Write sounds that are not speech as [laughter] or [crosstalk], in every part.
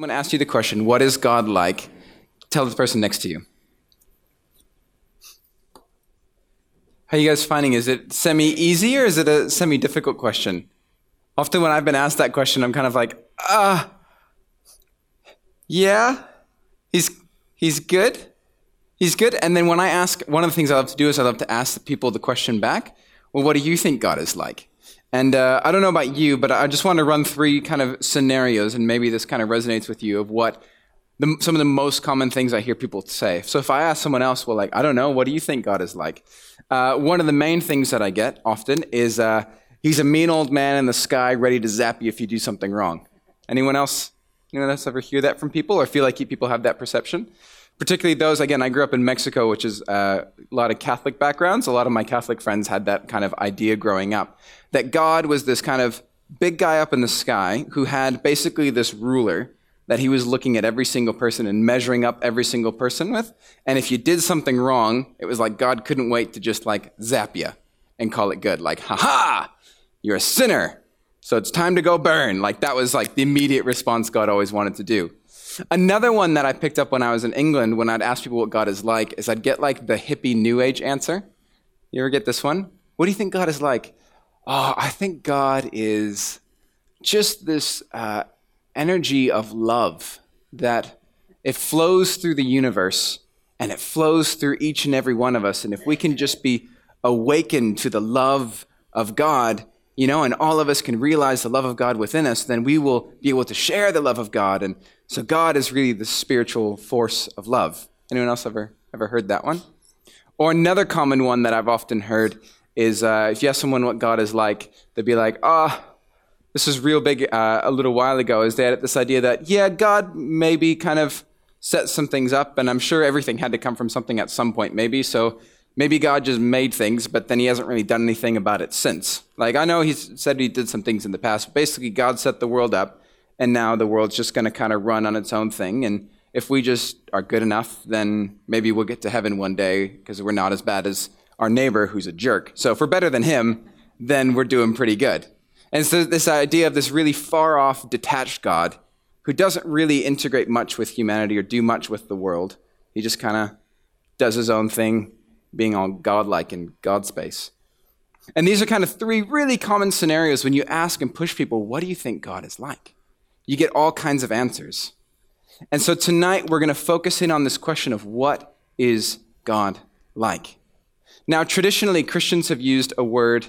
I'm going to ask you the question what is God like? Tell the person next to you. How are you guys finding? Is it semi easy or is it a semi difficult question? Often when I've been asked that question, I'm kind of like, ah, uh, yeah, he's, he's good. He's good. And then when I ask, one of the things I love to do is I love to ask the people the question back well, what do you think God is like? And uh, I don't know about you, but I just want to run three kind of scenarios, and maybe this kind of resonates with you of what the, some of the most common things I hear people say. So if I ask someone else, well, like, I don't know, what do you think God is like? Uh, one of the main things that I get often is uh, he's a mean old man in the sky ready to zap you if you do something wrong. Anyone else? Anyone else ever hear that from people or feel like people have that perception? Particularly those, again, I grew up in Mexico, which is uh, a lot of Catholic backgrounds. A lot of my Catholic friends had that kind of idea growing up that God was this kind of big guy up in the sky who had basically this ruler that he was looking at every single person and measuring up every single person with. And if you did something wrong, it was like God couldn't wait to just like zap you and call it good. Like, ha ha, you're a sinner. So it's time to go burn. Like that was like the immediate response God always wanted to do. Another one that I picked up when I was in England, when I'd ask people what God is like, is I'd get like the hippie New Age answer. You ever get this one? What do you think God is like? Oh, I think God is just this uh, energy of love that it flows through the universe and it flows through each and every one of us. And if we can just be awakened to the love of God, you know, and all of us can realize the love of God within us, then we will be able to share the love of God. And so God is really the spiritual force of love. Anyone else ever ever heard that one? Or another common one that I've often heard is uh, if you ask someone what God is like, they'd be like, ah, oh, this was real big uh, a little while ago. Is that this idea that yeah, God maybe kind of set some things up, and I'm sure everything had to come from something at some point, maybe. So maybe God just made things, but then he hasn't really done anything about it since. Like, I know he said he did some things in the past. but Basically, God set the world up, and now the world's just going to kind of run on its own thing. And if we just are good enough, then maybe we'll get to heaven one day because we're not as bad as our neighbor who's a jerk. So if we're better than him, then we're doing pretty good. And so, this idea of this really far off, detached God who doesn't really integrate much with humanity or do much with the world, he just kind of does his own thing being all godlike in God space. And these are kind of three really common scenarios when you ask and push people, what do you think God is like? You get all kinds of answers. And so tonight we're going to focus in on this question of what is God like? Now, traditionally, Christians have used a word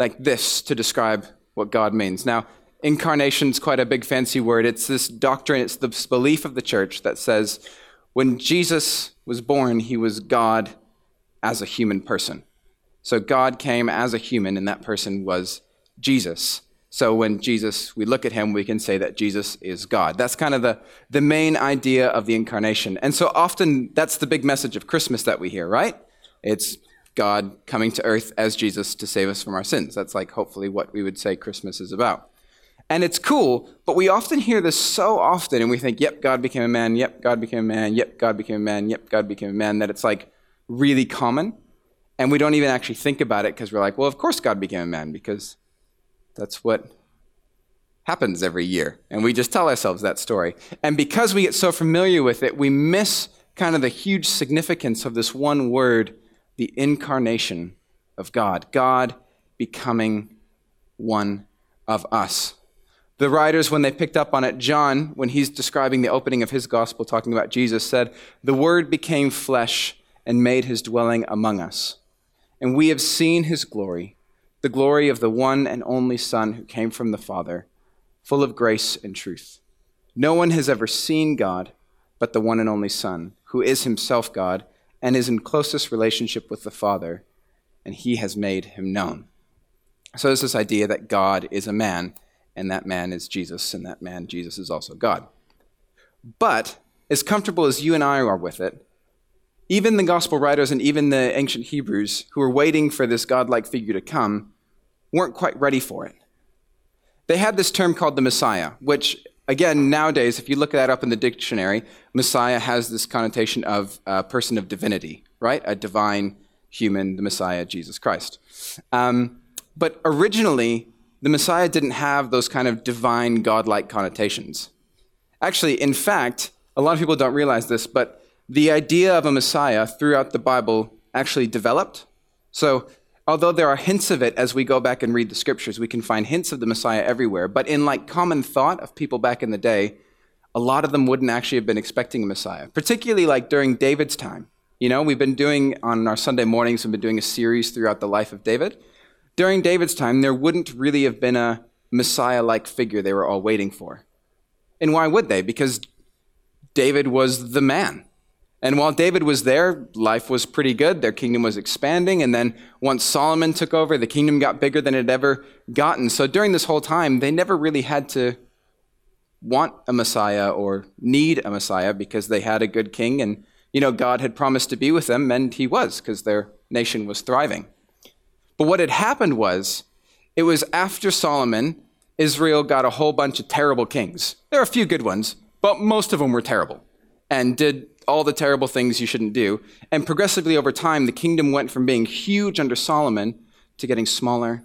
like this to describe what God means. Now, incarnation is quite a big fancy word. It's this doctrine, it's the belief of the church that says when Jesus was born, he was God as a human person. So God came as a human, and that person was Jesus. So when Jesus, we look at him, we can say that Jesus is God. That's kind of the, the main idea of the incarnation. And so often that's the big message of Christmas that we hear, right? It's God coming to earth as Jesus to save us from our sins. That's like hopefully what we would say Christmas is about. And it's cool, but we often hear this so often and we think, yep, God became a man, yep, God became a man, yep, God became a man, yep, God became a man, that it's like, really common. And we don't even actually think about it because we're like, well, of course God became a man because that's what happens every year. And we just tell ourselves that story. And because we get so familiar with it, we miss kind of the huge significance of this one word, the incarnation of God. God becoming one of us. The writers, when they picked up on it, John, when he's describing the opening of his gospel, talking about Jesus, said, The Word became flesh and made his dwelling among us. And we have seen his glory, the glory of the one and only Son who came from the Father, full of grace and truth. No one has ever seen God but the one and only Son, who is himself God and is in closest relationship with the Father, and he has made him known. So there's this idea that God is a man, and that man is Jesus, and that man, Jesus, is also God. But as comfortable as you and I are with it, even the gospel writers and even the ancient Hebrews who were waiting for this godlike figure to come weren't quite ready for it. They had this term called the Messiah, which, again, nowadays, if you look that up in the dictionary, Messiah has this connotation of a person of divinity, right? A divine human, the Messiah, Jesus Christ. Um, but originally, the Messiah didn't have those kind of divine, godlike connotations. Actually, in fact, a lot of people don't realize this, but the idea of a Messiah throughout the Bible actually developed. So, although there are hints of it as we go back and read the scriptures, we can find hints of the Messiah everywhere. But in like common thought of people back in the day, a lot of them wouldn't actually have been expecting a Messiah, particularly like during David's time. You know, we've been doing on our Sunday mornings, we've been doing a series throughout the life of David. During David's time, there wouldn't really have been a Messiah like figure they were all waiting for. And why would they? Because David was the man. And while David was there, life was pretty good. Their kingdom was expanding. And then once Solomon took over, the kingdom got bigger than it had ever gotten. So during this whole time, they never really had to want a Messiah or need a Messiah because they had a good king. And, you know, God had promised to be with them, and he was because their nation was thriving. But what had happened was, it was after Solomon, Israel got a whole bunch of terrible kings. There are a few good ones, but most of them were terrible and did all the terrible things you shouldn't do. And progressively over time, the kingdom went from being huge under Solomon to getting smaller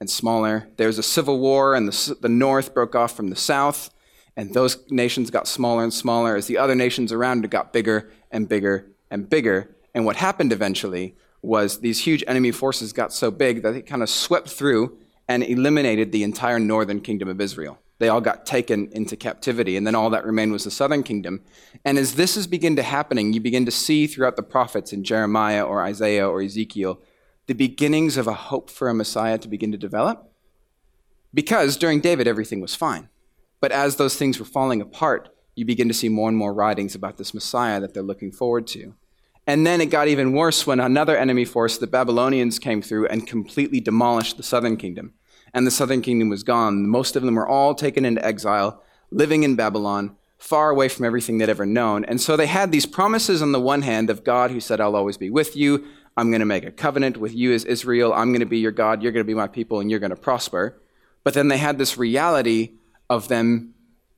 and smaller. There was a civil war, and the, the north broke off from the south, and those nations got smaller and smaller as the other nations around it got bigger and bigger and bigger. And what happened eventually was these huge enemy forces got so big that it kind of swept through and eliminated the entire northern kingdom of Israel they all got taken into captivity, and then all that remained was the southern kingdom. And as this is begin to happening, you begin to see throughout the prophets in Jeremiah or Isaiah or Ezekiel the beginnings of a hope for a Messiah to begin to develop. Because during David, everything was fine. But as those things were falling apart, you begin to see more and more writings about this Messiah that they're looking forward to. And then it got even worse when another enemy force, the Babylonians, came through and completely demolished the southern kingdom and the southern kingdom was gone. Most of them were all taken into exile, living in Babylon, far away from everything they'd ever known. And so they had these promises on the one hand of God who said, I'll always be with you. I'm going to make a covenant with you as Israel. I'm going to be your God. You're going to be my people, and you're going to prosper. But then they had this reality of them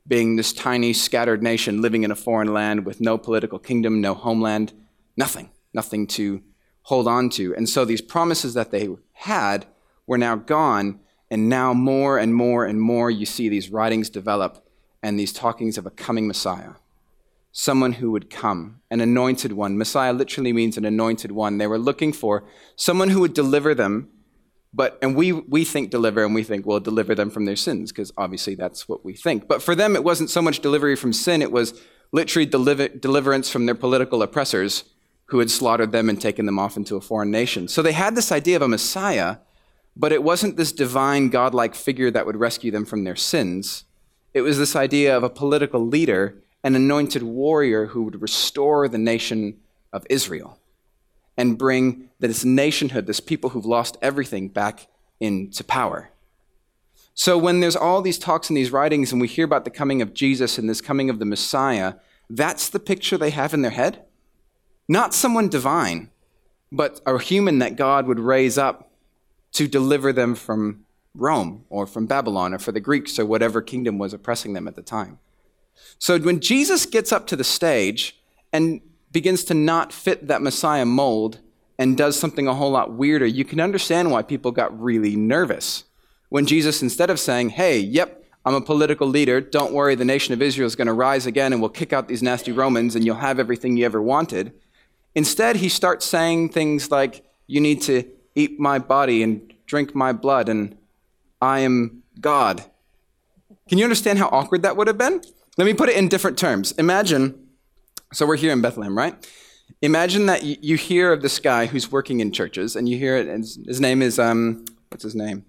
being this tiny, scattered nation living in a foreign land with no political kingdom, no homeland, nothing, nothing to hold on to. And so these promises that they had were now gone, and now, more and more and more, you see these writings develop and these talkings of a coming Messiah. Someone who would come, an anointed one. Messiah literally means an anointed one. They were looking for someone who would deliver them, but, and we, we think deliver, and we think, well, deliver them from their sins, because obviously that's what we think. But for them, it wasn't so much delivery from sin, it was literally deliver, deliverance from their political oppressors who had slaughtered them and taken them off into a foreign nation. So they had this idea of a Messiah but it wasn't this divine, godlike figure that would rescue them from their sins. It was this idea of a political leader, an anointed warrior who would restore the nation of Israel and bring this nationhood, this people who've lost everything, back into power. So when there's all these talks and these writings, and we hear about the coming of Jesus and this coming of the Messiah, that's the picture they have in their head. Not someone divine, but a human that God would raise up to deliver them from Rome or from Babylon or for the Greeks or whatever kingdom was oppressing them at the time. So when Jesus gets up to the stage and begins to not fit that Messiah mold and does something a whole lot weirder, you can understand why people got really nervous. When Jesus, instead of saying, hey, yep, I'm a political leader, don't worry, the nation of Israel is going to rise again and we'll kick out these nasty Romans and you'll have everything you ever wanted, instead he starts saying things like, you need to eat my body and drink my blood, and I am God. Can you understand how awkward that would have been? Let me put it in different terms. Imagine, so we're here in Bethlehem, right? Imagine that you hear of this guy who's working in churches, and you hear it, his name is, um, what's his name?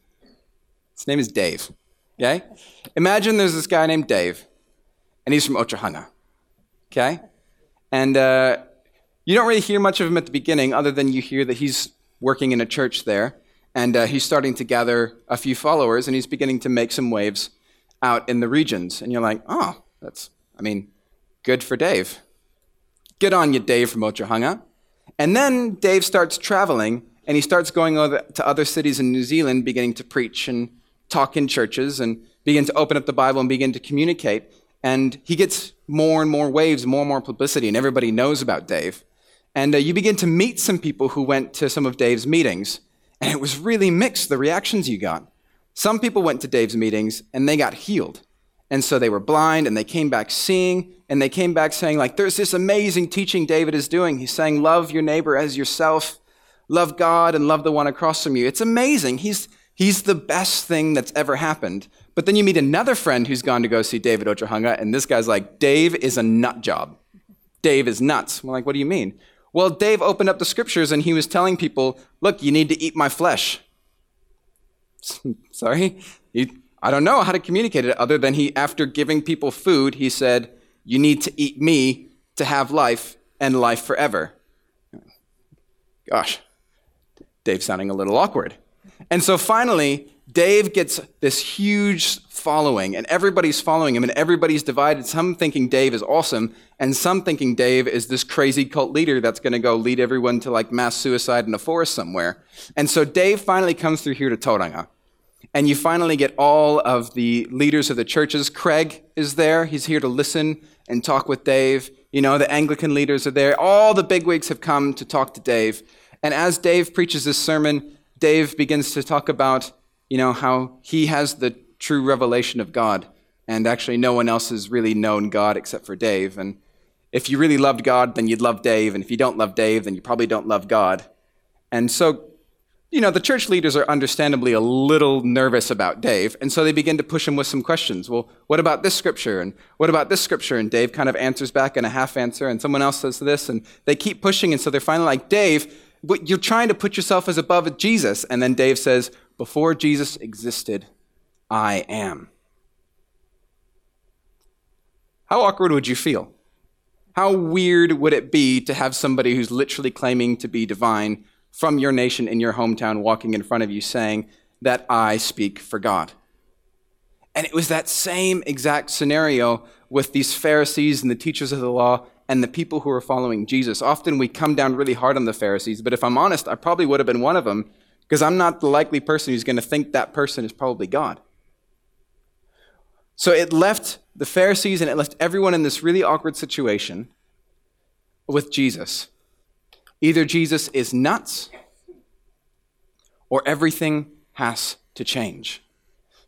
His name is Dave, okay? Imagine there's this guy named Dave, and he's from Otahanga, okay? And uh, you don't really hear much of him at the beginning, other than you hear that he's working in a church there, and uh, he's starting to gather a few followers, and he's beginning to make some waves out in the regions. And you're like, oh, that's, I mean, good for Dave. Good on you, Dave from Otahanga. And then Dave starts traveling, and he starts going to other cities in New Zealand, beginning to preach and talk in churches, and begin to open up the Bible and begin to communicate. And he gets more and more waves, more and more publicity, and everybody knows about Dave. And uh, you begin to meet some people who went to some of Dave's meetings. And it was really mixed, the reactions you got. Some people went to Dave's meetings and they got healed. And so they were blind and they came back seeing and they came back saying, like, there's this amazing teaching David is doing. He's saying, love your neighbor as yourself, love God and love the one across from you. It's amazing. He's, he's the best thing that's ever happened. But then you meet another friend who's gone to go see David Otahunga, and this guy's like, Dave is a nut job. Dave is nuts. We're like, what do you mean? Well, Dave opened up the scriptures and he was telling people, look, you need to eat my flesh. [laughs] Sorry? He, I don't know how to communicate it other than he, after giving people food, he said, you need to eat me to have life and life forever. Gosh, Dave's sounding a little awkward. And so finally, Dave gets this huge following, and everybody's following him, and everybody's divided. Some thinking Dave is awesome, and some thinking Dave is this crazy cult leader that's going to go lead everyone to like mass suicide in a forest somewhere. And so Dave finally comes through here to Tauranga. And you finally get all of the leaders of the churches. Craig is there. He's here to listen and talk with Dave. You know, the Anglican leaders are there. All the bigwigs have come to talk to Dave. And as Dave preaches this sermon, Dave begins to talk about you know, how he has the true revelation of God, and actually no one else has really known God except for Dave. And if you really loved God, then you'd love Dave, and if you don't love Dave, then you probably don't love God. And so, you know, the church leaders are understandably a little nervous about Dave, and so they begin to push him with some questions. Well, what about this scripture? And what about this scripture? And Dave kind of answers back in a half answer, and someone else says this, and they keep pushing, and so they're finally like, Dave, you're trying to put yourself as above Jesus. And then Dave says, before Jesus existed, I am. How awkward would you feel? How weird would it be to have somebody who's literally claiming to be divine from your nation in your hometown walking in front of you saying that I speak for God? And it was that same exact scenario with these Pharisees and the teachers of the law and the people who are following Jesus. Often we come down really hard on the Pharisees, but if I'm honest, I probably would have been one of them because I'm not the likely person who's going to think that person is probably God. So it left the Pharisees and it left everyone in this really awkward situation with Jesus. Either Jesus is nuts or everything has to change.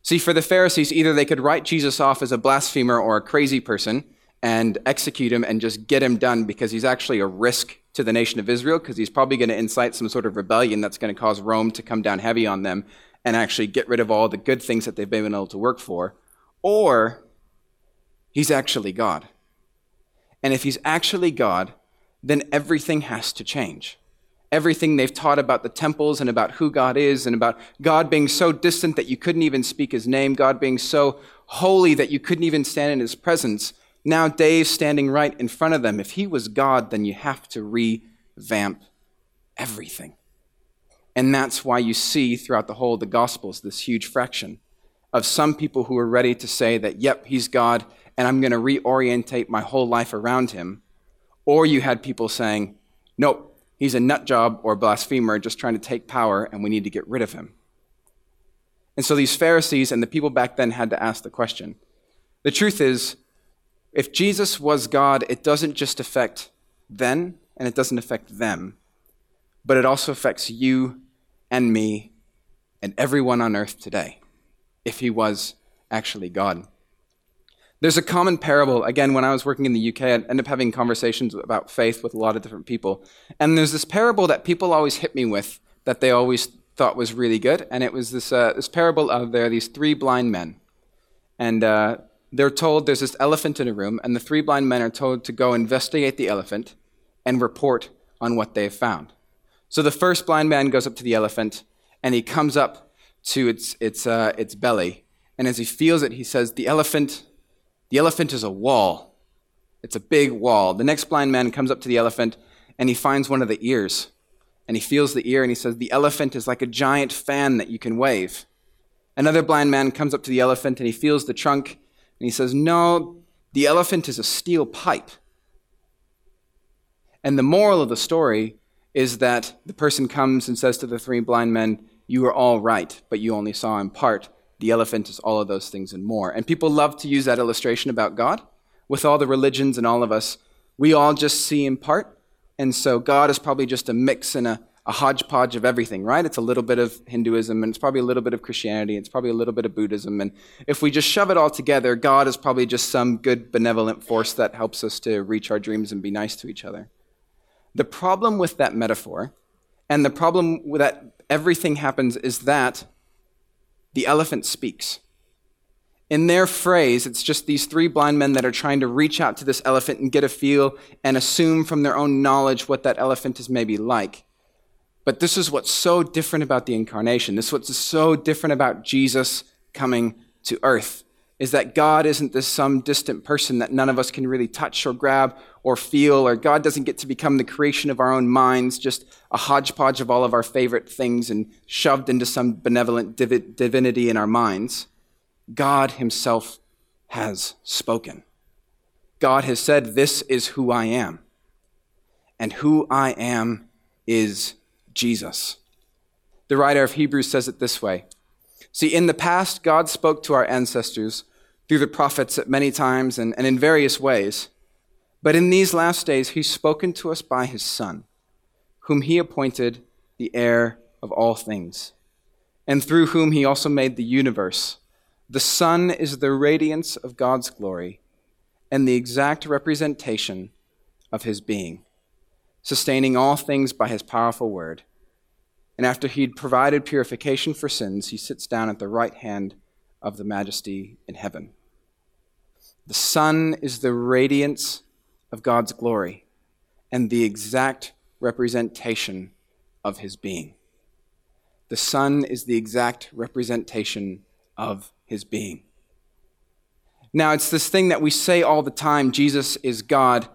See, for the Pharisees, either they could write Jesus off as a blasphemer or a crazy person and execute him and just get him done because he's actually a risk to the nation of Israel because he's probably going to incite some sort of rebellion that's going to cause Rome to come down heavy on them and actually get rid of all the good things that they've been able to work for. Or he's actually God. And if he's actually God, then everything has to change. Everything they've taught about the temples and about who God is and about God being so distant that you couldn't even speak his name, God being so holy that you couldn't even stand in his presence now Dave's standing right in front of them. If he was God, then you have to revamp everything. And that's why you see throughout the whole of the Gospels this huge fraction of some people who are ready to say that, yep, he's God, and I'm going to reorientate my whole life around him. Or you had people saying, nope, he's a nut job or blasphemer just trying to take power, and we need to get rid of him. And so these Pharisees and the people back then had to ask the question. The truth is, if Jesus was God, it doesn't just affect then and it doesn't affect them, but it also affects you and me and everyone on earth today if he was actually God. There's a common parable. Again, when I was working in the UK, I ended up having conversations about faith with a lot of different people. And there's this parable that people always hit me with that they always thought was really good. And it was this, uh, this parable of there are these three blind men. And uh, they're told there's this elephant in a room, and the three blind men are told to go investigate the elephant and report on what they've found. So the first blind man goes up to the elephant, and he comes up to its, its, uh, its belly. And as he feels it, he says, the elephant, the elephant is a wall. It's a big wall. The next blind man comes up to the elephant, and he finds one of the ears. And he feels the ear, and he says, the elephant is like a giant fan that you can wave. Another blind man comes up to the elephant, and he feels the trunk, and he says, No, the elephant is a steel pipe. And the moral of the story is that the person comes and says to the three blind men, You are all right, but you only saw in part. The elephant is all of those things and more. And people love to use that illustration about God. With all the religions and all of us, we all just see in part. And so God is probably just a mix and a, a hodgepodge of everything, right? It's a little bit of Hinduism and it's probably a little bit of Christianity, it's probably a little bit of Buddhism. And if we just shove it all together, God is probably just some good benevolent force that helps us to reach our dreams and be nice to each other. The problem with that metaphor and the problem with that everything happens is that the elephant speaks. In their phrase, it's just these three blind men that are trying to reach out to this elephant and get a feel and assume from their own knowledge what that elephant is maybe like. But this is what's so different about the incarnation. This is what's so different about Jesus coming to earth is that God isn't this some distant person that none of us can really touch or grab or feel, or God doesn't get to become the creation of our own minds, just a hodgepodge of all of our favorite things and shoved into some benevolent div- divinity in our minds. God Himself has spoken. God has said, This is who I am. And who I am is Jesus. The writer of Hebrews says it this way See, in the past, God spoke to our ancestors through the prophets at many times and, and in various ways. But in these last days, He's spoken to us by His Son, whom He appointed the heir of all things, and through whom He also made the universe. The Son is the radiance of God's glory and the exact representation of His being, sustaining all things by His powerful word. And after he'd provided purification for sins, he sits down at the right hand of the majesty in heaven. The Son is the radiance of God's glory and the exact representation of his being. The Son is the exact representation of his being. Now, it's this thing that we say all the time Jesus is God.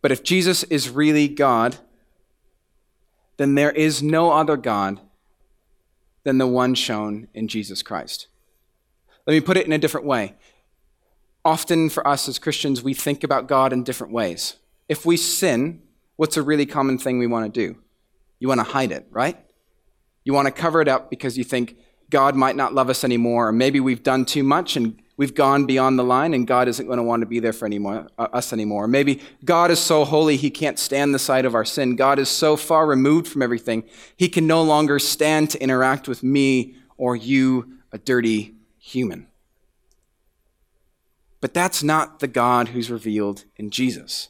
But if Jesus is really God, then there is no other God than the one shown in Jesus Christ. Let me put it in a different way. Often for us as Christians, we think about God in different ways. If we sin, what's a really common thing we want to do? You want to hide it, right? You want to cover it up because you think God might not love us anymore, or maybe we've done too much and we've gone beyond the line and God isn't going to want to be there for anymore, uh, us anymore. Maybe God is so holy he can't stand the sight of our sin. God is so far removed from everything, he can no longer stand to interact with me or you, a dirty human. But that's not the God who's revealed in Jesus.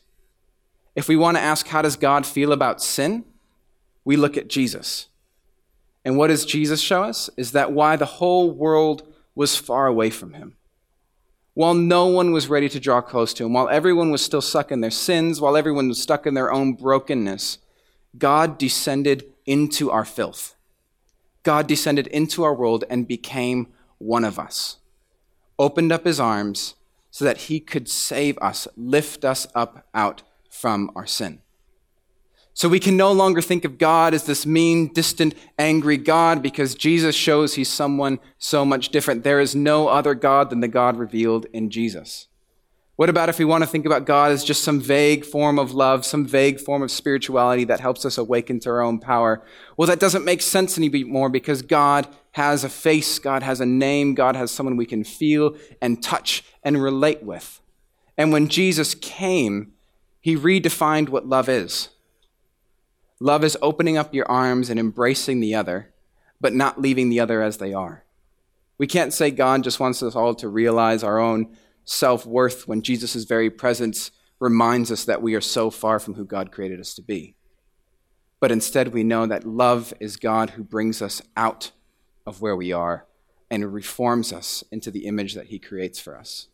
If we want to ask, how does God feel about sin? We look at Jesus. And what does Jesus show us? Is that why the whole world was far away from him while no one was ready to draw close to him, while everyone was still stuck in their sins, while everyone was stuck in their own brokenness, God descended into our filth. God descended into our world and became one of us, opened up his arms so that he could save us, lift us up out from our sin. So we can no longer think of God as this mean, distant, angry God because Jesus shows he's someone so much different. There is no other God than the God revealed in Jesus. What about if we want to think about God as just some vague form of love, some vague form of spirituality that helps us awaken to our own power? Well, that doesn't make sense anymore because God has a face, God has a name, God has someone we can feel and touch and relate with. And when Jesus came, he redefined what love is. Love is opening up your arms and embracing the other, but not leaving the other as they are. We can't say God just wants us all to realize our own self worth when Jesus' very presence reminds us that we are so far from who God created us to be. But instead, we know that love is God who brings us out of where we are and reforms us into the image that He creates for us.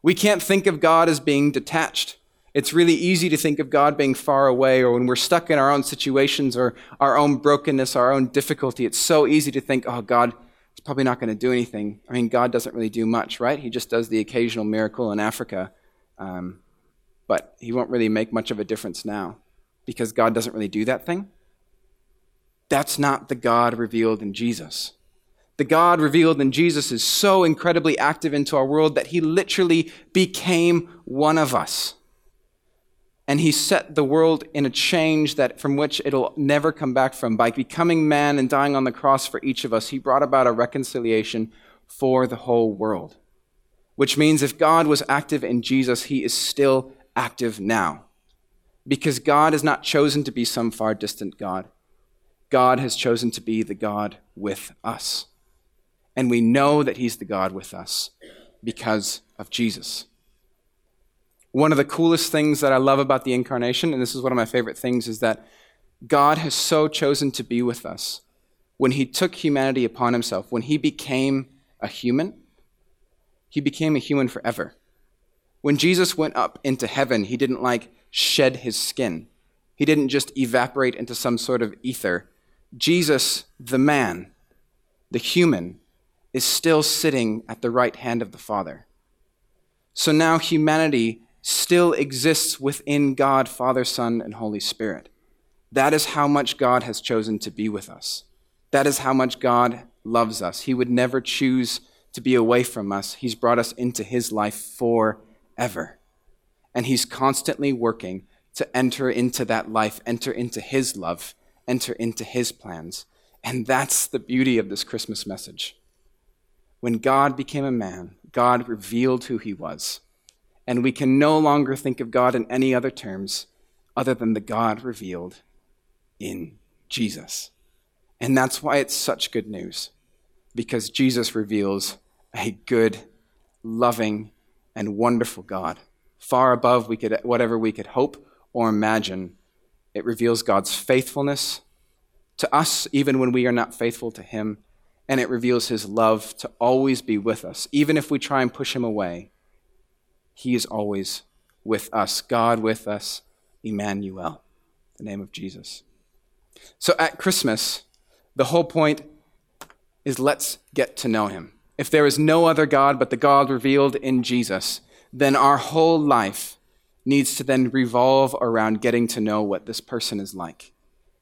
We can't think of God as being detached it's really easy to think of God being far away, or when we're stuck in our own situations or our own brokenness, our own difficulty, it's so easy to think, oh, God is probably not going to do anything. I mean, God doesn't really do much, right? He just does the occasional miracle in Africa. Um, but He won't really make much of a difference now because God doesn't really do that thing. That's not the God revealed in Jesus. The God revealed in Jesus is so incredibly active into our world that He literally became one of us and he set the world in a change that from which it'll never come back from by becoming man and dying on the cross for each of us he brought about a reconciliation for the whole world which means if god was active in jesus he is still active now because God has not chosen to be some far distant God. God has chosen to be the God with us. And we know that He's the God with us because of Jesus. One of the coolest things that I love about the incarnation, and this is one of my favorite things, is that God has so chosen to be with us. When He took humanity upon Himself, when He became a human, He became a human forever. When Jesus went up into heaven, He didn't like shed His skin, He didn't just evaporate into some sort of ether. Jesus, the man, the human, is still sitting at the right hand of the Father. So now humanity still exists within God, Father, Son, and Holy Spirit. That is how much God has chosen to be with us. That is how much God loves us. He would never choose to be away from us. He's brought us into His life forever. And He's constantly working to enter into that life, enter into His love, enter into His plans. And that's the beauty of this Christmas message. When God became a man, God revealed who He was. And we can no longer think of God in any other terms other than the God revealed in Jesus. And that's why it's such good news, because Jesus reveals a good, loving, and wonderful God, far above we could, whatever we could hope or imagine. It reveals God's faithfulness to us, even when we are not faithful to Him, and it reveals His love to always be with us. Even if we try and push Him away, He is always with us. God with us, Emmanuel, the name of Jesus. So at Christmas, the whole point is let's get to know him. If there is no other God but the God revealed in Jesus, then our whole life needs to then revolve around getting to know what this person is like,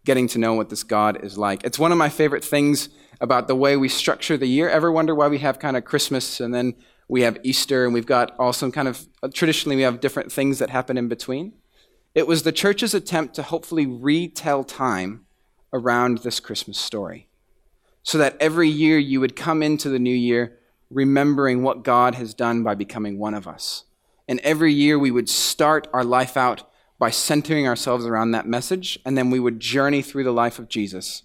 getting to know what this God is like. It's one of my favorite things about the way we structure the year. Ever wonder why we have kind of Christmas and then we have Easter and we've got also kind of traditionally we have different things that happen in between? It was the church's attempt to hopefully retell time around this Christmas story. So that every year you would come into the new year remembering what God has done by becoming one of us. And every year we would start our life out by centering ourselves around that message, and then we would journey through the life of Jesus,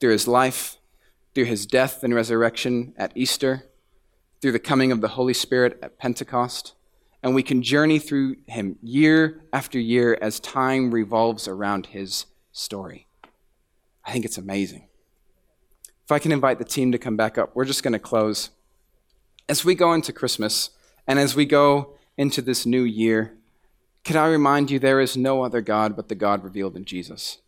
through his life, through his death and resurrection at Easter, through the coming of the Holy Spirit at Pentecost. And we can journey through him year after year as time revolves around his story. I think it's amazing. If I can invite the team to come back up, we're just going to close. As we go into Christmas and as we go into this new year, can I remind you there is no other God but the God revealed in Jesus?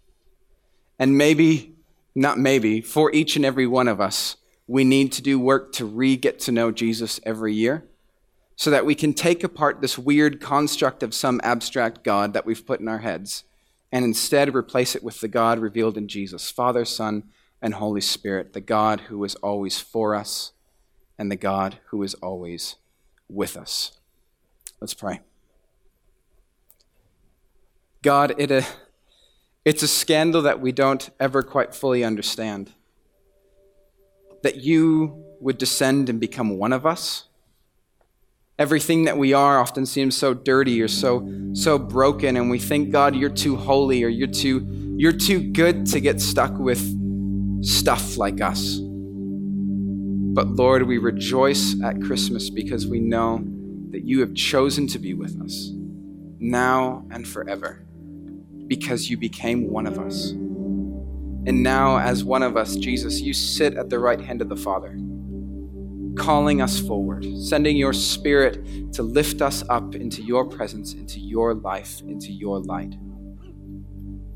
And maybe, not maybe, for each and every one of us, we need to do work to re get to know Jesus every year so that we can take apart this weird construct of some abstract God that we've put in our heads and instead replace it with the God revealed in Jesus Father, Son, and Holy Spirit, the God who is always for us and the God who is always with us. Let's pray. God, it, a, it's a scandal that we don't ever quite fully understand. That you would descend and become one of us Everything that we are often seems so dirty or so so broken and we think God you're too holy or you're too you're too good to get stuck with stuff like us. But Lord, we rejoice at Christmas because we know that you have chosen to be with us now and forever because you became one of us. And now, as one of us, Jesus, you sit at the right hand of the Father calling us forward, sending your spirit to lift us up into your presence, into your life, into your light.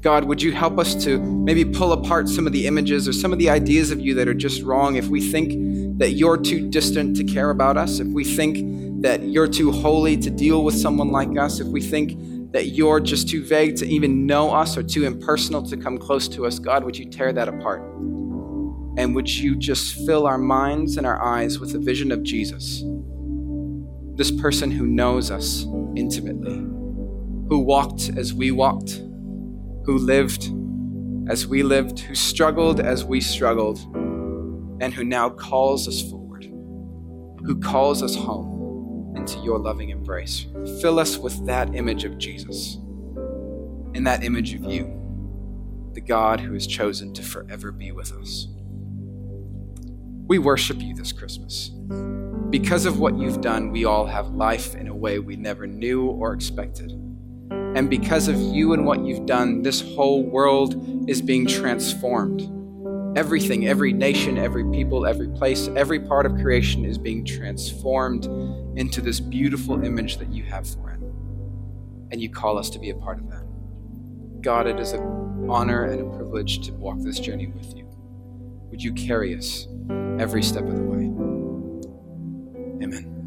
God, would you help us to maybe pull apart some of the images or some of the ideas of you that are just wrong? If we think that you're too distant to care about us, if we think that you're too holy to deal with someone like us, if we think that you're just too vague to even know us or too impersonal to come close to us, God, would you tear that apart? And would you just fill our minds and our eyes with the vision of Jesus? This person who knows us intimately, who walked as we walked, who lived as we lived, who struggled as we struggled, and who now calls us forward, who calls us home into your loving embrace. Fill us with that image of Jesus. in that image of you, the God who has chosen to forever be with us. We worship you this Christmas. Because of what you've done, we all have life in a way we never knew or expected. And because of you and what you've done, this whole world is being transformed. Everything, every nation, every people, every place, every part of creation is being transformed into this beautiful image that you have for it. And you call us to be a part of that. God, it is an honor and a privilege to walk this journey with you. Would you carry us every step of the way? Amen.